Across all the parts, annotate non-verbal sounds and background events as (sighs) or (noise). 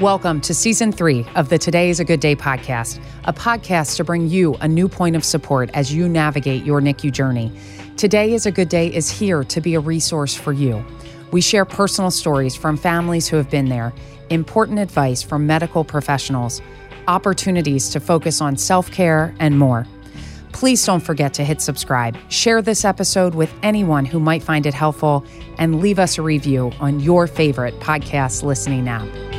Welcome to season three of the Today is a Good Day podcast, a podcast to bring you a new point of support as you navigate your NICU journey. Today is a Good Day is here to be a resource for you. We share personal stories from families who have been there, important advice from medical professionals, opportunities to focus on self care, and more. Please don't forget to hit subscribe, share this episode with anyone who might find it helpful, and leave us a review on your favorite podcast listening app.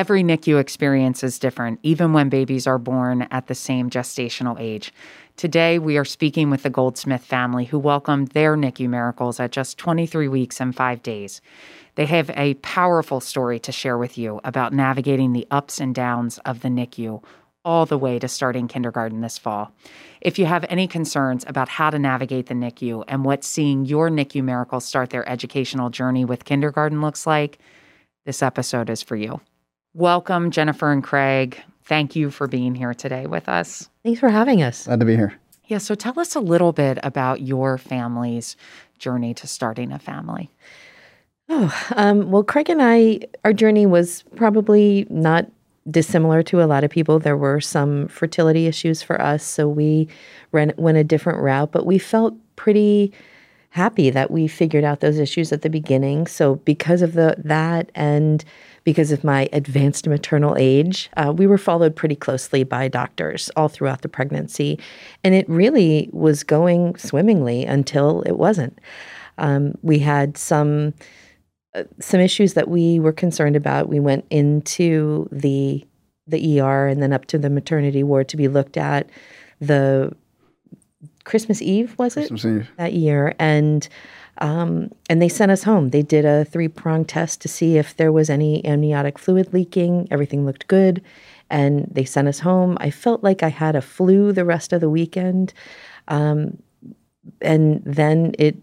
Every NICU experience is different, even when babies are born at the same gestational age. Today, we are speaking with the Goldsmith family who welcomed their NICU miracles at just 23 weeks and five days. They have a powerful story to share with you about navigating the ups and downs of the NICU all the way to starting kindergarten this fall. If you have any concerns about how to navigate the NICU and what seeing your NICU miracles start their educational journey with kindergarten looks like, this episode is for you. Welcome, Jennifer and Craig. Thank you for being here today with us. Thanks for having us. Glad to be here. Yeah, so tell us a little bit about your family's journey to starting a family. Oh, um, well, Craig and I, our journey was probably not dissimilar to a lot of people. There were some fertility issues for us, so we ran, went a different route, but we felt pretty happy that we figured out those issues at the beginning. So because of the that and because of my advanced maternal age, uh, we were followed pretty closely by doctors all throughout the pregnancy. And it really was going swimmingly until it wasn't. Um, we had some uh, some issues that we were concerned about. We went into the the ER and then up to the maternity ward to be looked at. The Christmas Eve was it Eve. that year, and um, and they sent us home. They did a three prong test to see if there was any amniotic fluid leaking. Everything looked good. And they sent us home. I felt like I had a flu the rest of the weekend. Um, and then it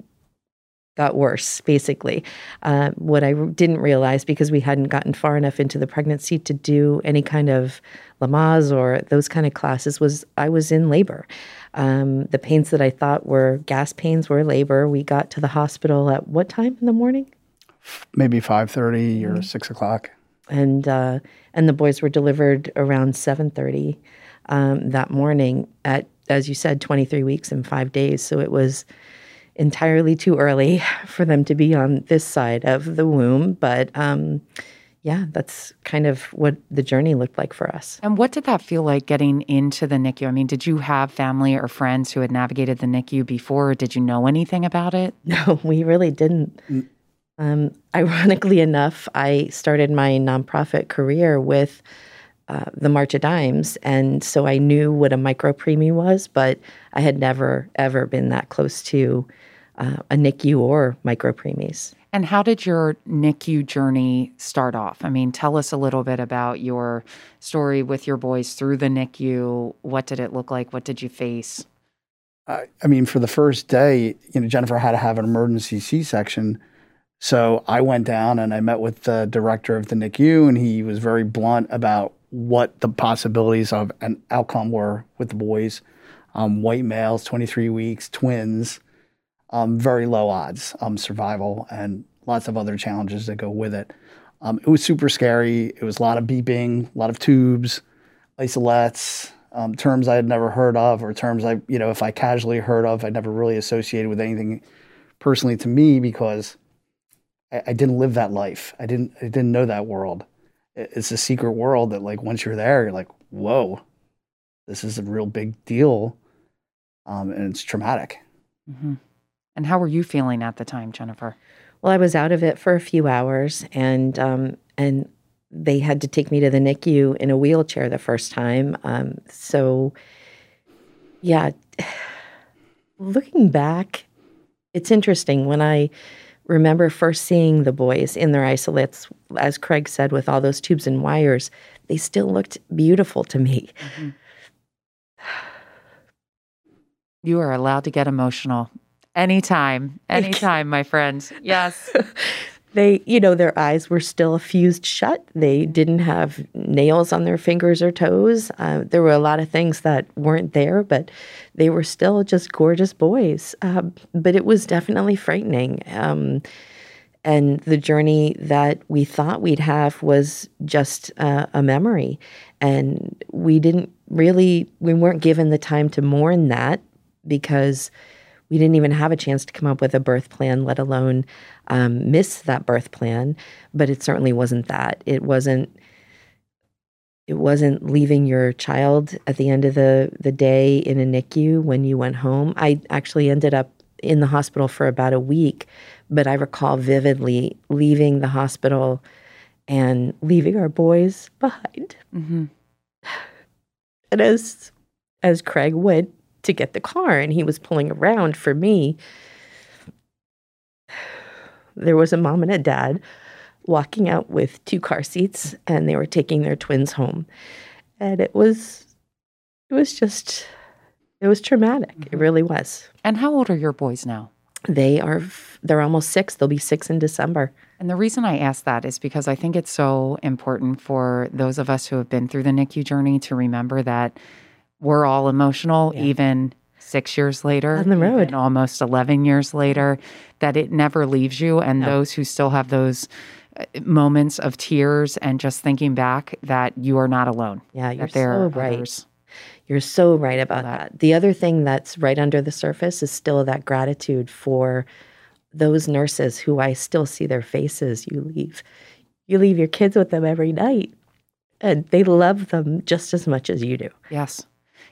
got worse, basically. Uh, what I didn't realize because we hadn't gotten far enough into the pregnancy to do any kind of Lamaze or those kind of classes was I was in labor. Um, the pains that I thought were gas pains were labor. We got to the hospital at what time in the morning? Maybe five thirty or six o'clock. And uh, and the boys were delivered around seven thirty um, that morning. At as you said, twenty three weeks and five days. So it was entirely too early (laughs) for them to be on this side of the womb. But um, yeah, that's kind of what the journey looked like for us. And what did that feel like getting into the NICU? I mean, did you have family or friends who had navigated the NICU before? Or did you know anything about it? (laughs) No, we really didn't. Um, ironically enough, I started my nonprofit career with uh, the March of Dimes, and so I knew what a micro preemie was, but I had never ever been that close to uh, a NICU or micro preemies. And how did your NICU journey start off? I mean, tell us a little bit about your story with your boys through the NICU. What did it look like? What did you face? I, mean, for the first day, you know, Jennifer had to have an emergency C-section, so I went down and I met with the director of the NICU, and he was very blunt about what the possibilities of an outcome were with the boys. Um, white males, 23 weeks, twins, um, very low odds um, survival, and lots of other challenges that go with it. Um, it was super scary. It was a lot of beeping, a lot of tubes, isolettes, um, terms I had never heard of, or terms I, you know, if I casually heard of, I'd never really associated with anything personally to me because I, I didn't live that life. I didn't, I didn't know that world. It- It's a secret world that, like, once you're there, you're like, whoa, this is a real big deal, um, and it's traumatic. hmm And how were you feeling at the time, Jennifer? Well, I was out of it for a few hours, and um, and they had to take me to the NICU in a wheelchair the first time. Um, so, yeah, (sighs) looking back, it's interesting when I remember first seeing the boys in their isolettes, as Craig said, with all those tubes and wires. They still looked beautiful to me. (sighs) You are allowed to get emotional anytime, (laughs) anytime, my friends. Yes. (laughs) They, you know, their eyes were still fused shut. They didn't have nails on their fingers or toes. Uh, there were a lot of things that weren't there, but they were still just gorgeous boys. Um, but it was definitely frightening. Um, and the journey that we thought we'd have was just uh, a memory. And we didn't really, we weren't given the time to mourn that because we didn't even have a chance to come up with a birth plan, let alone um, miss that birth plan. But it certainly wasn't that. It wasn't. It wasn't leaving your child at the end of the, the day in a NICU when you went home. I actually ended up in the hospital for about a week, but I recall vividly leaving the hospital and leaving our boys behind. Mm-hmm. And as as Craig went to get the car and he was pulling around for me, there was a mom and a dad walking out with two car seats and they were taking their twins home. And it was it was just it was traumatic. Mm-hmm. It really was. And how old are your boys now? They are they're almost 6. They'll be 6 in December. And the reason I ask that is because I think it's so important for those of us who have been through the NICU journey to remember that we're all emotional yeah. even 6 years later on the road almost 11 years later that it never leaves you and no. those who still have those uh, moments of tears and just thinking back that you are not alone. Yeah, you're so right. Others. You're so right about that. that. The other thing that's right under the surface is still that gratitude for those nurses who I still see their faces. You leave, you leave your kids with them every night, and they love them just as much as you do. Yes.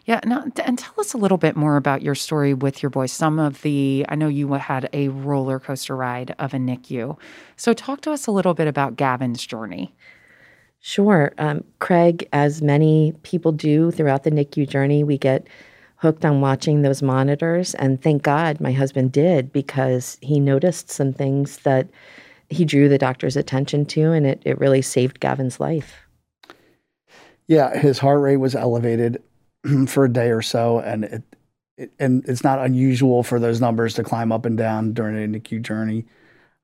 Yeah, now, and tell us a little bit more about your story with your boys. Some of the, I know you had a roller coaster ride of a NICU. So, talk to us a little bit about Gavin's journey. Sure. Um, Craig, as many people do throughout the NICU journey, we get hooked on watching those monitors. And thank God my husband did because he noticed some things that he drew the doctor's attention to, and it, it really saved Gavin's life. Yeah, his heart rate was elevated (clears throat) for a day or so, and it, it, and it's not unusual for those numbers to climb up and down during an NICU journey.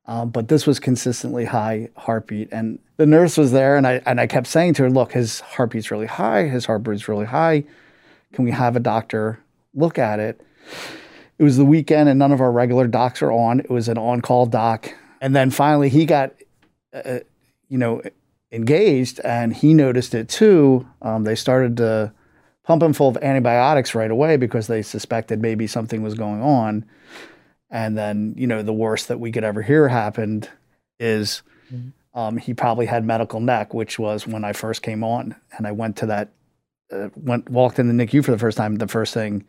Um, but this was consistently high heartbeat, and the nurse was there, and I and I kept saying to her, "Look, his heartbeat's really high. His heartbeat's really high. Can we have a doctor look at it?" It was the weekend, and none of our regular docs are on. It was an on-call doc, and then finally he got, uh, you know, engaged, and he noticed it too. Um, they started to pump him full of antibiotics right away because they suspected maybe something was going on. And then, you know, the worst that we could ever hear happened is mm-hmm. um, he probably had medical NEC, which was when I first came on. And I went to that, uh, went walked in the NICU for the first time. The first thing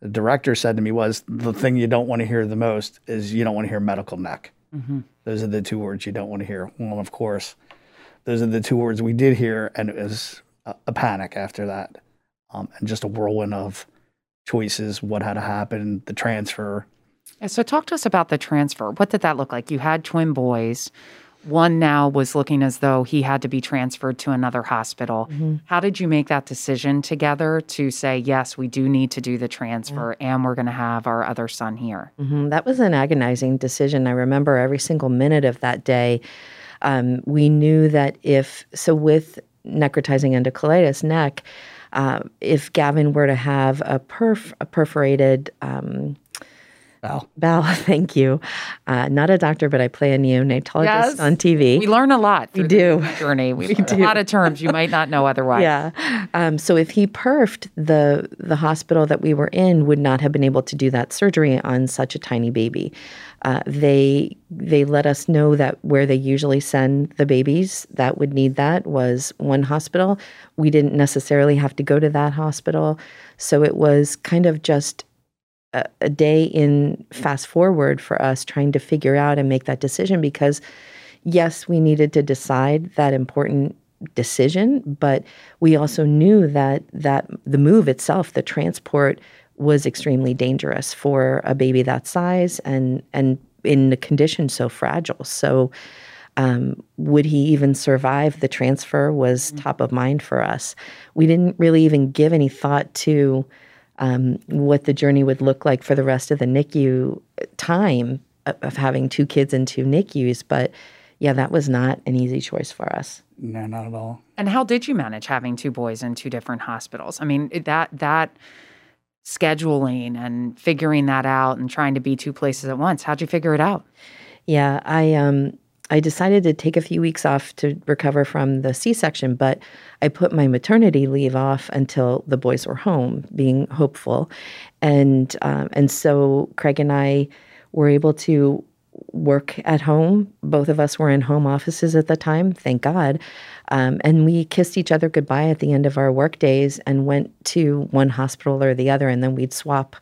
the director said to me was, "The thing you don't want to hear the most is you don't want to hear medical NEC." Mm-hmm. Those are the two words you don't want to hear. Well, of course, those are the two words we did hear, and it was a, a panic after that um, and just a whirlwind of choices, what had to happen, the transfer. So, talk to us about the transfer. What did that look like? You had twin boys. One now was looking as though he had to be transferred to another hospital. Mm-hmm. How did you make that decision together to say, yes, we do need to do the transfer yeah. and we're going to have our other son here? Mm-hmm. That was an agonizing decision. I remember every single minute of that day. Um, we knew that if, so with necrotizing enterocolitis, NEC, uh, if Gavin were to have a perf a perforated um, Bowel. Bowel, (laughs) thank you. Uh, not a doctor, but I play a neonatologist yes. on TV. We learn a lot. We do. Journey. (laughs) We, we do. a lot of terms you might not know (laughs) otherwise. Yeah. Um, so if he perfed, the the hospital that we were in would not have been able to do that surgery on such a tiny baby. Uh, they they let us know that where they usually send the babies that would need that was one hospital. We didn't necessarily have to go to that hospital, so it was kind of just a, a day in fast forward for us trying to figure out and make that decision because yes, we needed to decide that important decision, but we also knew that that the move itself, the transport was extremely dangerous for a baby that size and and in a condition so fragile. So um, would he even survive the transfer was mm-hmm. top of mind for us. We didn't really even give any thought to um, what the journey would look like for the rest of the NICU time of, of having two kids and two NICUs. But yeah, that was not an easy choice for us. No, not at all. And how did you manage having two boys in two different hospitals? I mean, that that scheduling and figuring that out and trying to be two places at once. How'd you figure it out? Yeah, I um I decided to take a few weeks off to recover from the C section, but I put my maternity leave off until the boys were home, being hopeful. And, um, and so Craig and I were able to work at home. Both of us were in home offices at the time, thank God. Um, and we kissed each other goodbye at the end of our work days and went to one hospital or the other, and then we'd swap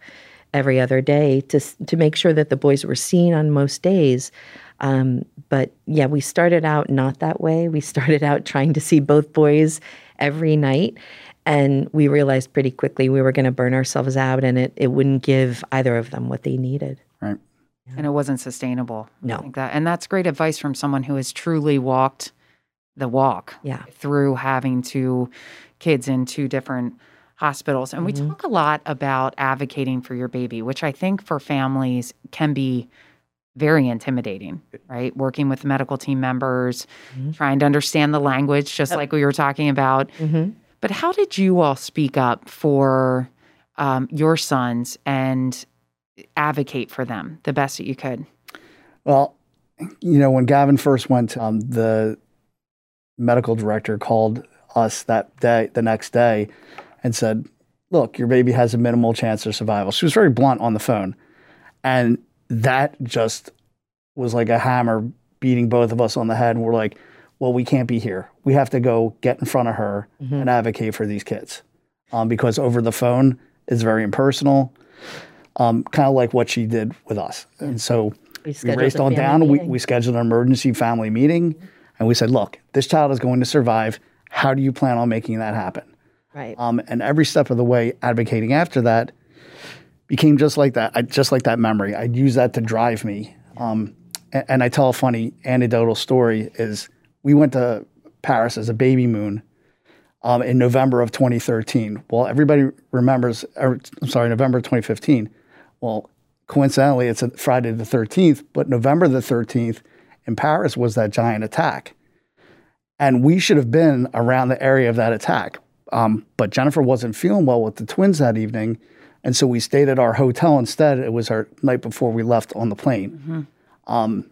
every other day to to make sure that the boys were seen on most days. Um, but yeah, we started out not that way. We started out trying to see both boys every night. And we realized pretty quickly we were going to burn ourselves out and it, it wouldn't give either of them what they needed. Right. And it wasn't sustainable. No. Like that. And that's great advice from someone who has truly walked the walk Yeah. through having two kids in two different hospitals. And we talk a lot about advocating for your baby, which I think for families can be very intimidating, right? Working with medical team members, trying to understand the language, just like we were talking about. hmm But how did you all speak up for um, your sons and advocate for them the best that you could? Well, you know, when Gavin first went, um, the medical director called us that day, the next day, and said, "Look, your baby has a minimal chance of survival." She was very blunt on the phone, and that just was like a hammer beating both of us on the head. And we're like, "Well, we can't be here. We have to go get in front of her and advocate for these kids, um, because over the phone is very impersonal." Um, kind of like what she did with us, and so We, we raced on down. We, we scheduled an emergency family meeting and we said, look, this child is going to survive. How do you plan on making that happen? Right. Um, and every step of the way, advocating after that became just like that. I, just like that memory. I'd use that to drive me. Um, and, and I tell a funny anecdotal story is we went to Paris as a baby moon um, in November of 2013. Well, everybody remembers, or, I'm sorry, November 2015. Well, coincidentally, it's a Friday the 13th, but November the 13th in Paris was that giant attack. And we should have been around the area of that attack. Um, but Jennifer wasn't feeling well with the twins that evening. And so we stayed at our hotel instead. It was our night before we left on the plane. Um,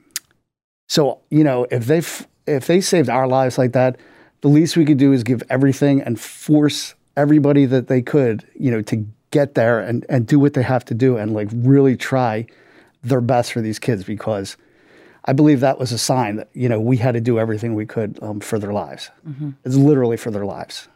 so, you know, if they f- if they saved our lives like that, the least we could do is give everything and force everybody that they could, you know, to get there and, and do what they have to do and like really try their best for these kids because I believe that was a sign that, you know, we had to do everything we could um, for their lives. It's literally for their lives.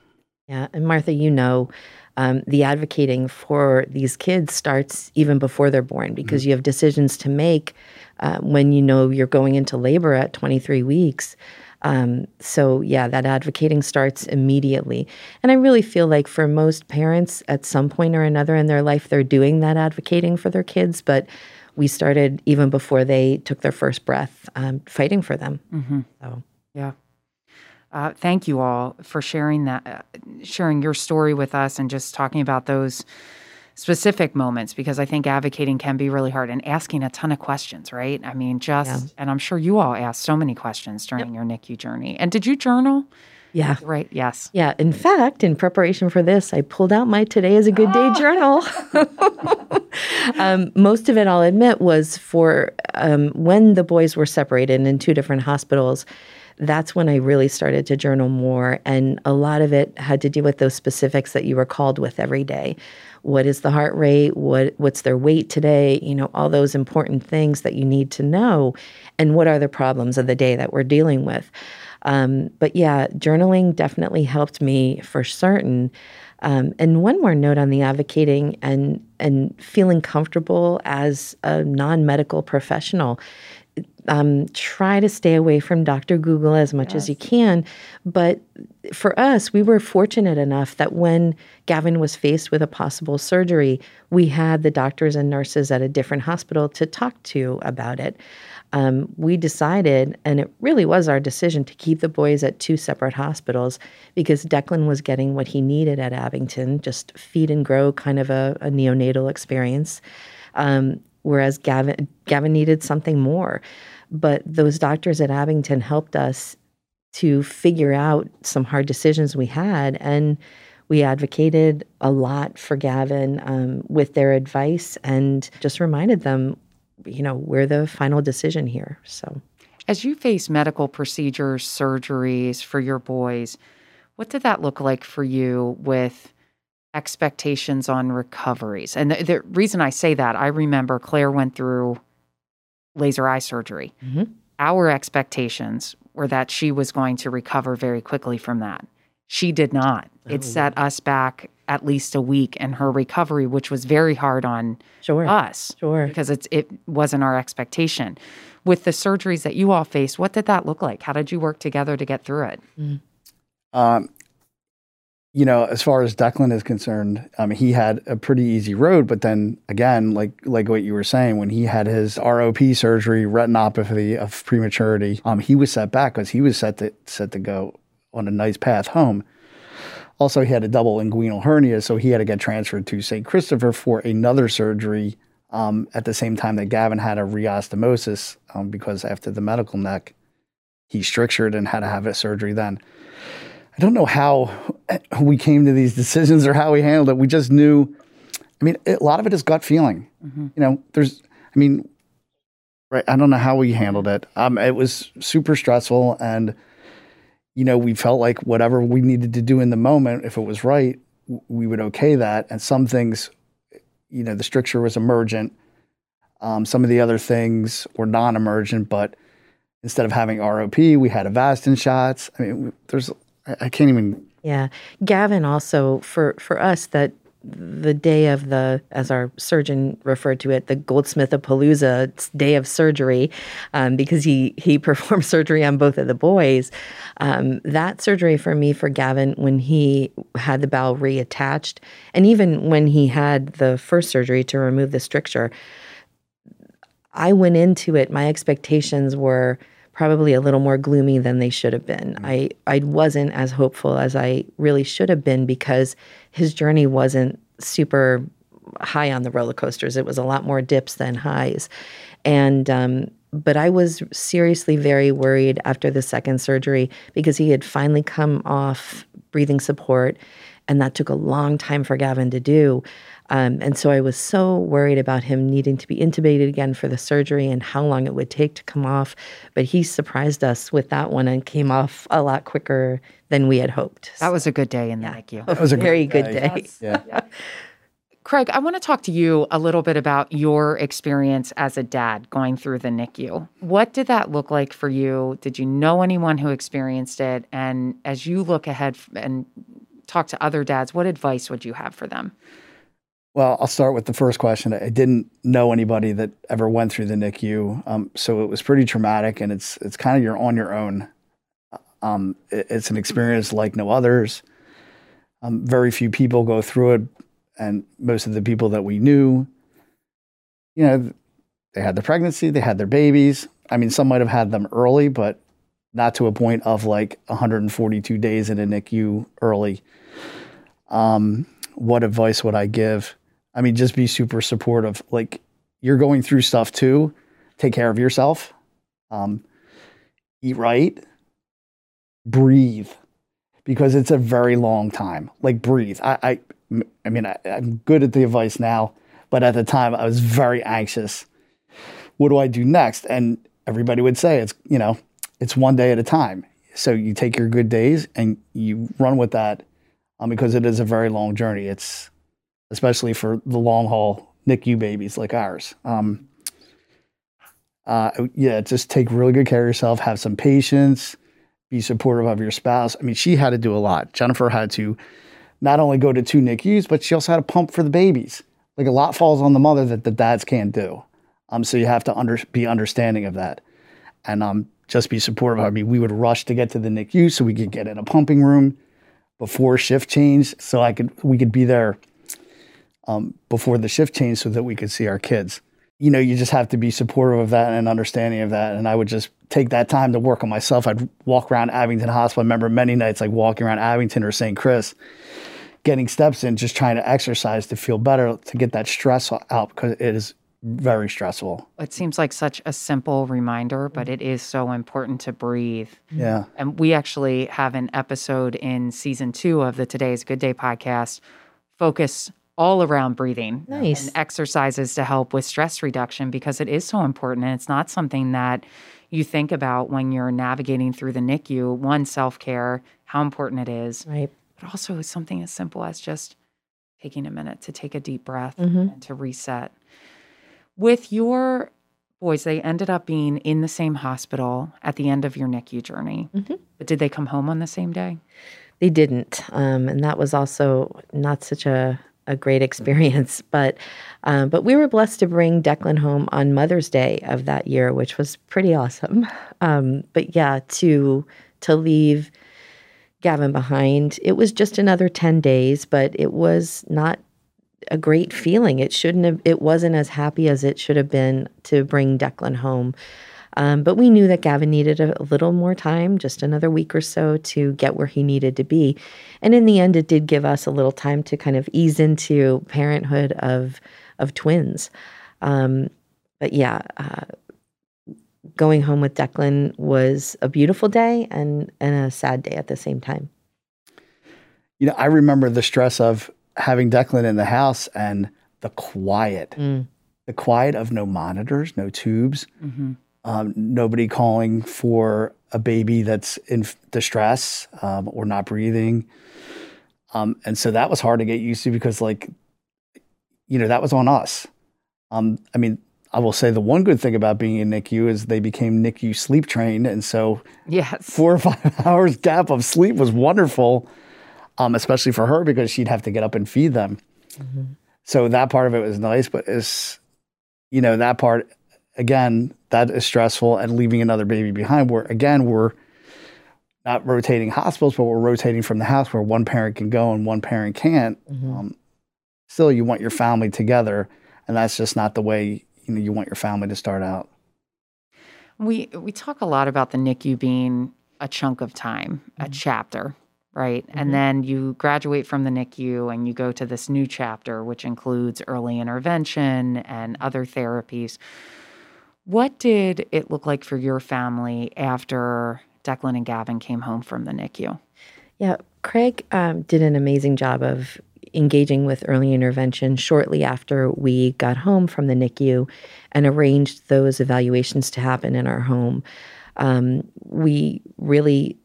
Yeah, and Martha, you know, um, the advocating for these kids starts even before they're born because you have decisions to make uh, when you know you're going into labor at 23 weeks. Um, so yeah, that advocating starts immediately, and I really feel like for most parents, at some point or another in their life, they're doing that advocating for their kids. But we started even before they took their first breath, um, fighting for them. So Yeah. Uh, thank you all for sharing that, uh, sharing your story with us, and just talking about those specific moments because I think advocating can be really hard and asking a ton of questions, right? I mean, just and I'm sure you all asked so many questions during your NICU journey. And did you journal? yeah, Right? Yes. Yeah, in fact, in preparation for this, I pulled out my Today is a Good Day journal. (laughs) um, most of it, I'll admit, was for um, when the boys were separated in two different hospitals. That's when I really started to journal more. And a lot of it had to do with those specifics that you were called with every day. What is the heart rate? What what's their weight today? You know, all those important things that you need to know. And what are the problems of the day that we're dealing with? Um, but yeah, journaling definitely helped me for certain. Um, and one more note on the advocating and and feeling comfortable as a non medical professional. Um, try to stay away from Dr. Google as much as you can. But for us, we were fortunate enough that when Gavin was faced with a possible surgery, we had the doctors and nurses at a different hospital to talk to about it. Um, we decided, and it really was our decision, to keep the boys at two separate hospitals because Declan was getting what he needed at Abington, just feed and grow kind of a, a neonatal experience. Um, whereas Gavin, Gavin needed something more. But those doctors at Abington helped us to figure out some hard decisions we had. And we advocated a lot for Gavin um, with their advice and just reminded them, you know, we're the final decision here. So, As you face medical procedures, surgeries for your boys, what did that look like for you with expectations on recoveries? And the, the reason I say that, I remember Claire went through laser eye surgery. Mhm. Our expectations were that she was going to recover very quickly from that. She did not. It Oh. set us back at least a week in her recovery, which was very hard on Sure. us Sure. because it's it wasn't our expectation. With the surgeries that you all faced, what did that look like? How did you work together to get through it? Um, you know, as far as Declan is concerned, um, he had a pretty easy road. But then again, like like what you were saying, when he had his ROP surgery, retinopathy of prematurity, um, he was set back because he was set to set to go on a nice path home. Also, he had a double inguinal hernia, so he had to get transferred to St. Christopher for another surgery. Um, at the same time that Gavin had a reanastomosis, um, because after the medical NEC, he strictured and had to have a surgery then. I don't know how we came to these decisions or how we handled it. We just knew. I mean, a lot of it is gut feeling. You know, there's. I mean, right? I don't know how we handled it. Um, it was super stressful, and you know, we felt like whatever we needed to do in the moment, if it was right, we would okay that. And some things, you know, the stricture was emergent. Um, some of the other things were non-emergent, but instead of having ROP, we had Avastin shots. I mean, there's I, I can't even. Yeah. Gavin also for for us that the day of the as our surgeon referred to it the goldsmith of palooza day of surgery um, because he he (laughs) performed surgery on both of the boys um, that surgery for me for gavin when he had the bowel reattached and even when he had the first surgery to remove the stricture I went into it, my expectations were probably a little more gloomy than they should have been. I, I wasn't as hopeful as I really should have been because his journey wasn't super high on the roller coasters. It was a lot more dips than highs. And, um, but I was seriously very worried after the second surgery because he had finally come off breathing support, and that took a long time for Gavin to do. Um, and so I was so worried about him needing to be intubated again for the surgery and how long it would take to come off. But he surprised us with that one and came off a lot quicker than we had hoped. That was a good day in the NICU. (laughs) That was a very great good day. day. (laughs) Yeah. Craig, I want to talk to you a little bit about your experience as a dad going through the NICU. What did that look like for you? Did you know anyone who experienced it? And as you look ahead and talk to other dads, what advice would you have for them? Well, I'll start with the first question. I didn't know anybody that ever went through the NICU, um, so it was pretty traumatic, and it's it's kind of you're on your own. Um, it- it's an experience like no others. Um, very few people go through it, and most of the people that we knew, you know, they had the pregnancy, they had their babies. I mean, some might have had them early, but not to a point of like 142 days in a NICU early. Um, what advice would I give? I mean, just be super supportive. Like you're going through stuff too. Take care of yourself. Um, eat right. Breathe, because it's a very long time. Like breathe. I, I, I mean, I, I'm good at the advice now, but at the time I was very anxious. What do I do next? And everybody would say it's you know, it's one day at a time. So you take your good days and you run with that, um, because it is a very long journey. It's especially for the long haul NICU babies like ours. Um, uh, yeah, just take really good care of yourself. Have some patience. Be supportive of your spouse. I mean, she had to do a lot. Jennifer had to not only go to two NICUs, but she also had to pump for the babies. Like a lot falls on the mother that the dads can't do. Um, so you have to under, be understanding of that, and um, just be supportive. I mean, we would rush to get to the NICU so we could get in a pumping room before shift change, so I could we could be there um, before the shift change so that we could see our kids. You know, you just have to be supportive of that and understanding of that. And I would just take that time to work on myself. I'd walk around Abington Hospital. I remember many nights like walking around Abington or St. Chris, getting steps in, just trying to exercise to feel better, to get that stress out because it is very stressful. It seems like such a simple reminder, but it is so important to breathe. Yeah. And we actually have an episode in season two of the Today's Good Day podcast focused all around breathing Nice. and exercises to help with stress reduction because it is so important and it's not something that you think about when you're navigating through the NICU. One, self care, how important it is, Right. but also something as simple as just taking a minute to take a deep breath Mhm. and to reset. With your boys, they ended up being in the same hospital at the end of your NICU journey. Mhm. But did they come home on the same day? They didn't. Um, and that was also not such a, a great experience. (laughs) But um, but we were blessed to bring Declan home on Mother's Day of that year, which was pretty awesome. (laughs) Um, but yeah, to to leave Gavin behind, it was just another 10 days, but it was not a great feeling. It shouldn't have it wasn't as happy as it should have been to bring Declan home. Um, but we knew that Gavin needed a, a little more time, just another week or so to get where he needed to be. And in the end, it did give us a little time to kind of ease into parenthood of of twins. Um, but yeah, uh, going home with Declan was a beautiful day and and a sad day at the same time. You know, I remember the stress of having Declan in the house and the quiet, Mm. the quiet of no monitors, no tubes, Mm-hmm. um, nobody calling for a baby that's in distress um, or not breathing. Um, and so that was hard to get used to because, like, you know, that was on us. Um, I mean, I will say the one good thing about being in NICU is they became NICU sleep trained. And so Yes. four or five (laughs) hours gap of sleep was wonderful, um, especially for her because she'd have to get up and feed them. So that part of it was nice, but it's, you know, that part, again, that is stressful and leaving another baby behind where, again, we're not rotating hospitals, but we're rotating from the house where one parent can go and one parent can't. Um, still, you want your family together. And that's just not the way, you know, you want your family to start out. We we talk a lot about the NICU being a chunk of time, a chapter, right? And then you graduate from the NICU and you go to this new chapter, which includes early intervention and other therapies. What did it look like for your family after Declan and Gavin came home from the NICU? Yeah, Craig um, did an amazing job of engaging with early intervention shortly after we got home from the NICU and arranged those evaluations to happen in our home. Um, we really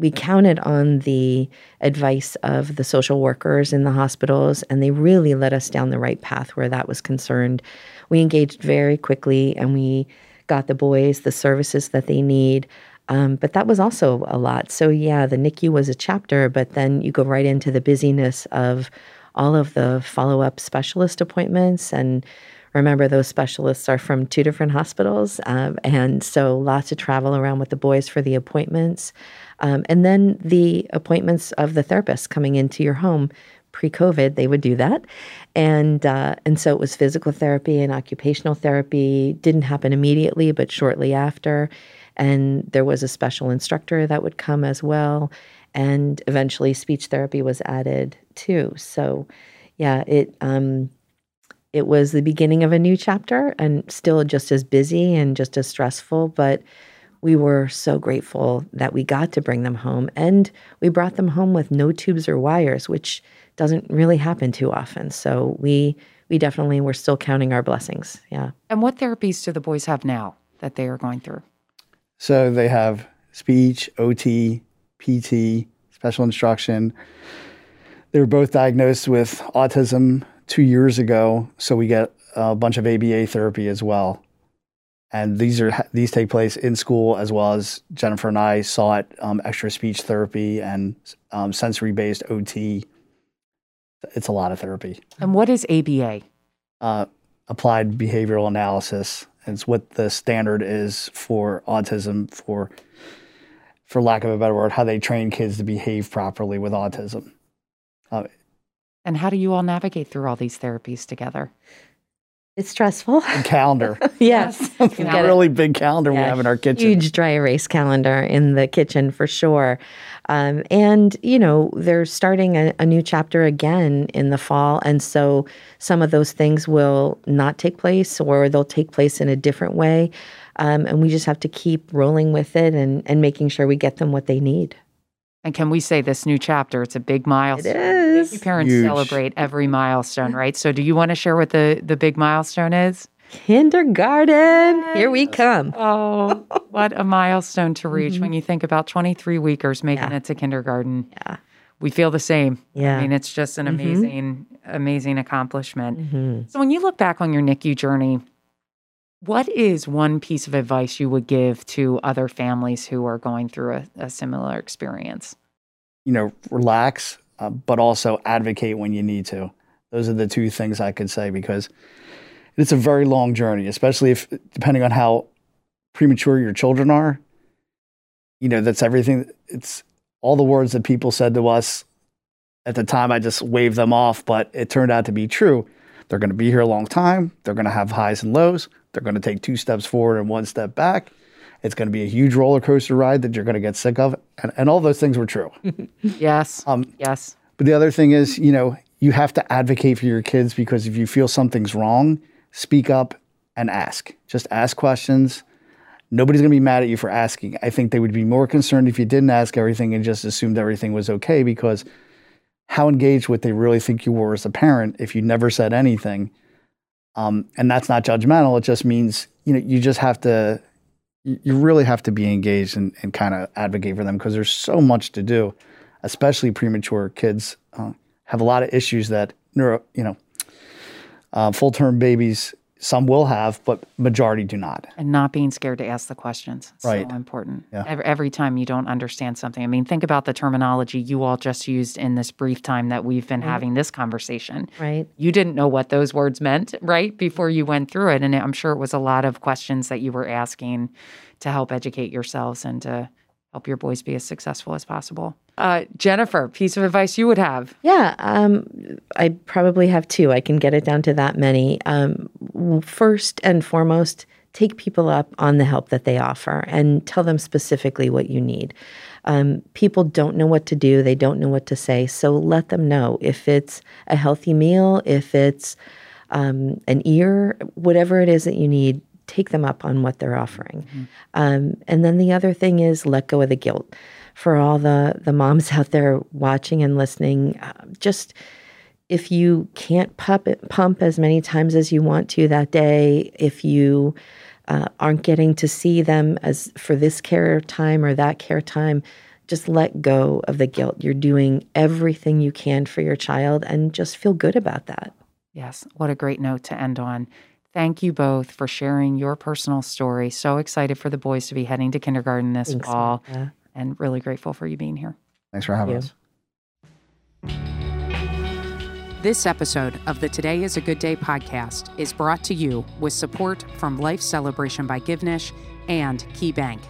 we counted on the advice of the social workers in the hospitals, and they really led us down the right path where that was concerned. We engaged very quickly, and we got the boys the services that they need. Um, but that was also a lot. So, yeah, the NICU was a chapter, but then you go right into the busyness of all of the follow up specialist appointments. And remember, those specialists are from two different hospitals. Um, and so, lots of travel around with the boys for the appointments. Um, and then the appointments of the therapist coming into your home. Pre COVID, they would do that. And, uh, and so it was physical therapy and occupational therapy. Didn't happen immediately, but shortly after and there was a special instructor that would come as well and eventually speech therapy was added too so yeah it um it was the beginning of a new chapter and still just as busy and just as stressful but we were so grateful that we got to bring them home and we brought them home with no tubes or wires which doesn't really happen too often so we we definitely were still counting our blessings yeah And what therapies do the boys have now that they are going through? So they have speech, OT, PT, special instruction. They were both diagnosed with autism two years ago, so we get a bunch of ABA therapy as well. And these are these take place in school as well as Jennifer and I sought um, extra speech therapy and um, sensory based OT. It's a lot of therapy. And what is ABA? Uh, applied behavioral analysis. It's what the standard is for autism for for lack of a better word, how they train kids to behave properly with autism. Uh, And how do you all navigate through all these therapies together? it's stressful calendar. (laughs) yes (laughs) a You get it. really big calendar we have in our kitchen. huge dry erase calendar in the kitchen for sure. Um, and, you know, they're starting a, a new chapter again in the fall. And so some of those things will not take place or they'll take place in a different way. Um, and we just have to keep rolling with it and, and making sure we get them what they need. And can we say this new chapter? It's a big milestone. It is. NICU parents Huge. celebrate every milestone, right? So, do you want to share what the the big milestone is? Kindergarten. Here we come. Oh, what a milestone to reach when you think about 23 weekers making Mm-hmm. Yeah. it to kindergarten. Yeah. We feel the same. Yeah. I mean, it's just an Mhm. amazing, amazing accomplishment. Mhm. So, when you look back on your NICU journey, what is one piece of advice you would give to other families who are going through a, a similar experience? You know, relax, uh, but also advocate when you need to. Those are the two things I could say because it's a very long journey, especially if depending on how premature your children are. You know, that's everything. It's all the words that people said to us at the time. I just waved them off, but it turned out to be true. They're going to be here a long time. They're going to have highs and lows. They're going to take two steps forward and one step back. It's going to be a huge roller coaster ride that you're going to get sick of. And, and all those things were true. (laughs) Yes. Um, yes. But the other thing is, you know, you have to advocate for your kids because if you feel something's wrong, speak up and ask. Just ask questions. Nobody's going to be mad at you for asking. I think they would be more concerned if you didn't ask everything and just assumed everything was okay because how engaged would they really think you were as a parent if you never said anything? Um, and that's not judgmental. It just means, you know, you just have to, you really have to be engaged and, and kind of advocate for them because there's so much to do, especially premature kids uh, have a lot of issues that neuro, you know, uh, full term babies, some will have, but majority do not. and not being scared to ask the questions. Right. So important. Yeah. Every, every time you don't understand something. I mean, think about the terminology you all just used in this brief time that we've been having this conversation. Right. You didn't know what those words meant, right? Before you went through it. And I'm sure it was a lot of questions that you were asking to help educate yourselves and to help your boys be as successful as possible. Uh, Jennifer, piece of advice you would have. Yeah, um, I probably have two. I can get it down to that many. Um, first and foremost, take people up on the help that they offer and tell them specifically what you need. Um, people don't know what to do, they don't know what to say, so let them know. If it's a healthy meal, if it's um, an ear, whatever it is that you need, take them up on what they're offering. Um, and then the other thing is let go of the guilt. For all the the moms (laughs) out there watching and listening, uh, just if you can't pump pump as many times as you want to that day, if you uh, aren't getting to see them as for this care time or that care time, just let go of the guilt. You're doing everything you can for your child, and just feel good about that. Yes, what a great note to end on. Thank you both for sharing your personal story. So excited for the boys to be heading to kindergarten this Thanks, fall Martha. and really grateful for you being here. Thanks for having you. us. This episode of the Today is a Good Day podcast is brought to you with support from Life Celebration by Givnish and Key Bank.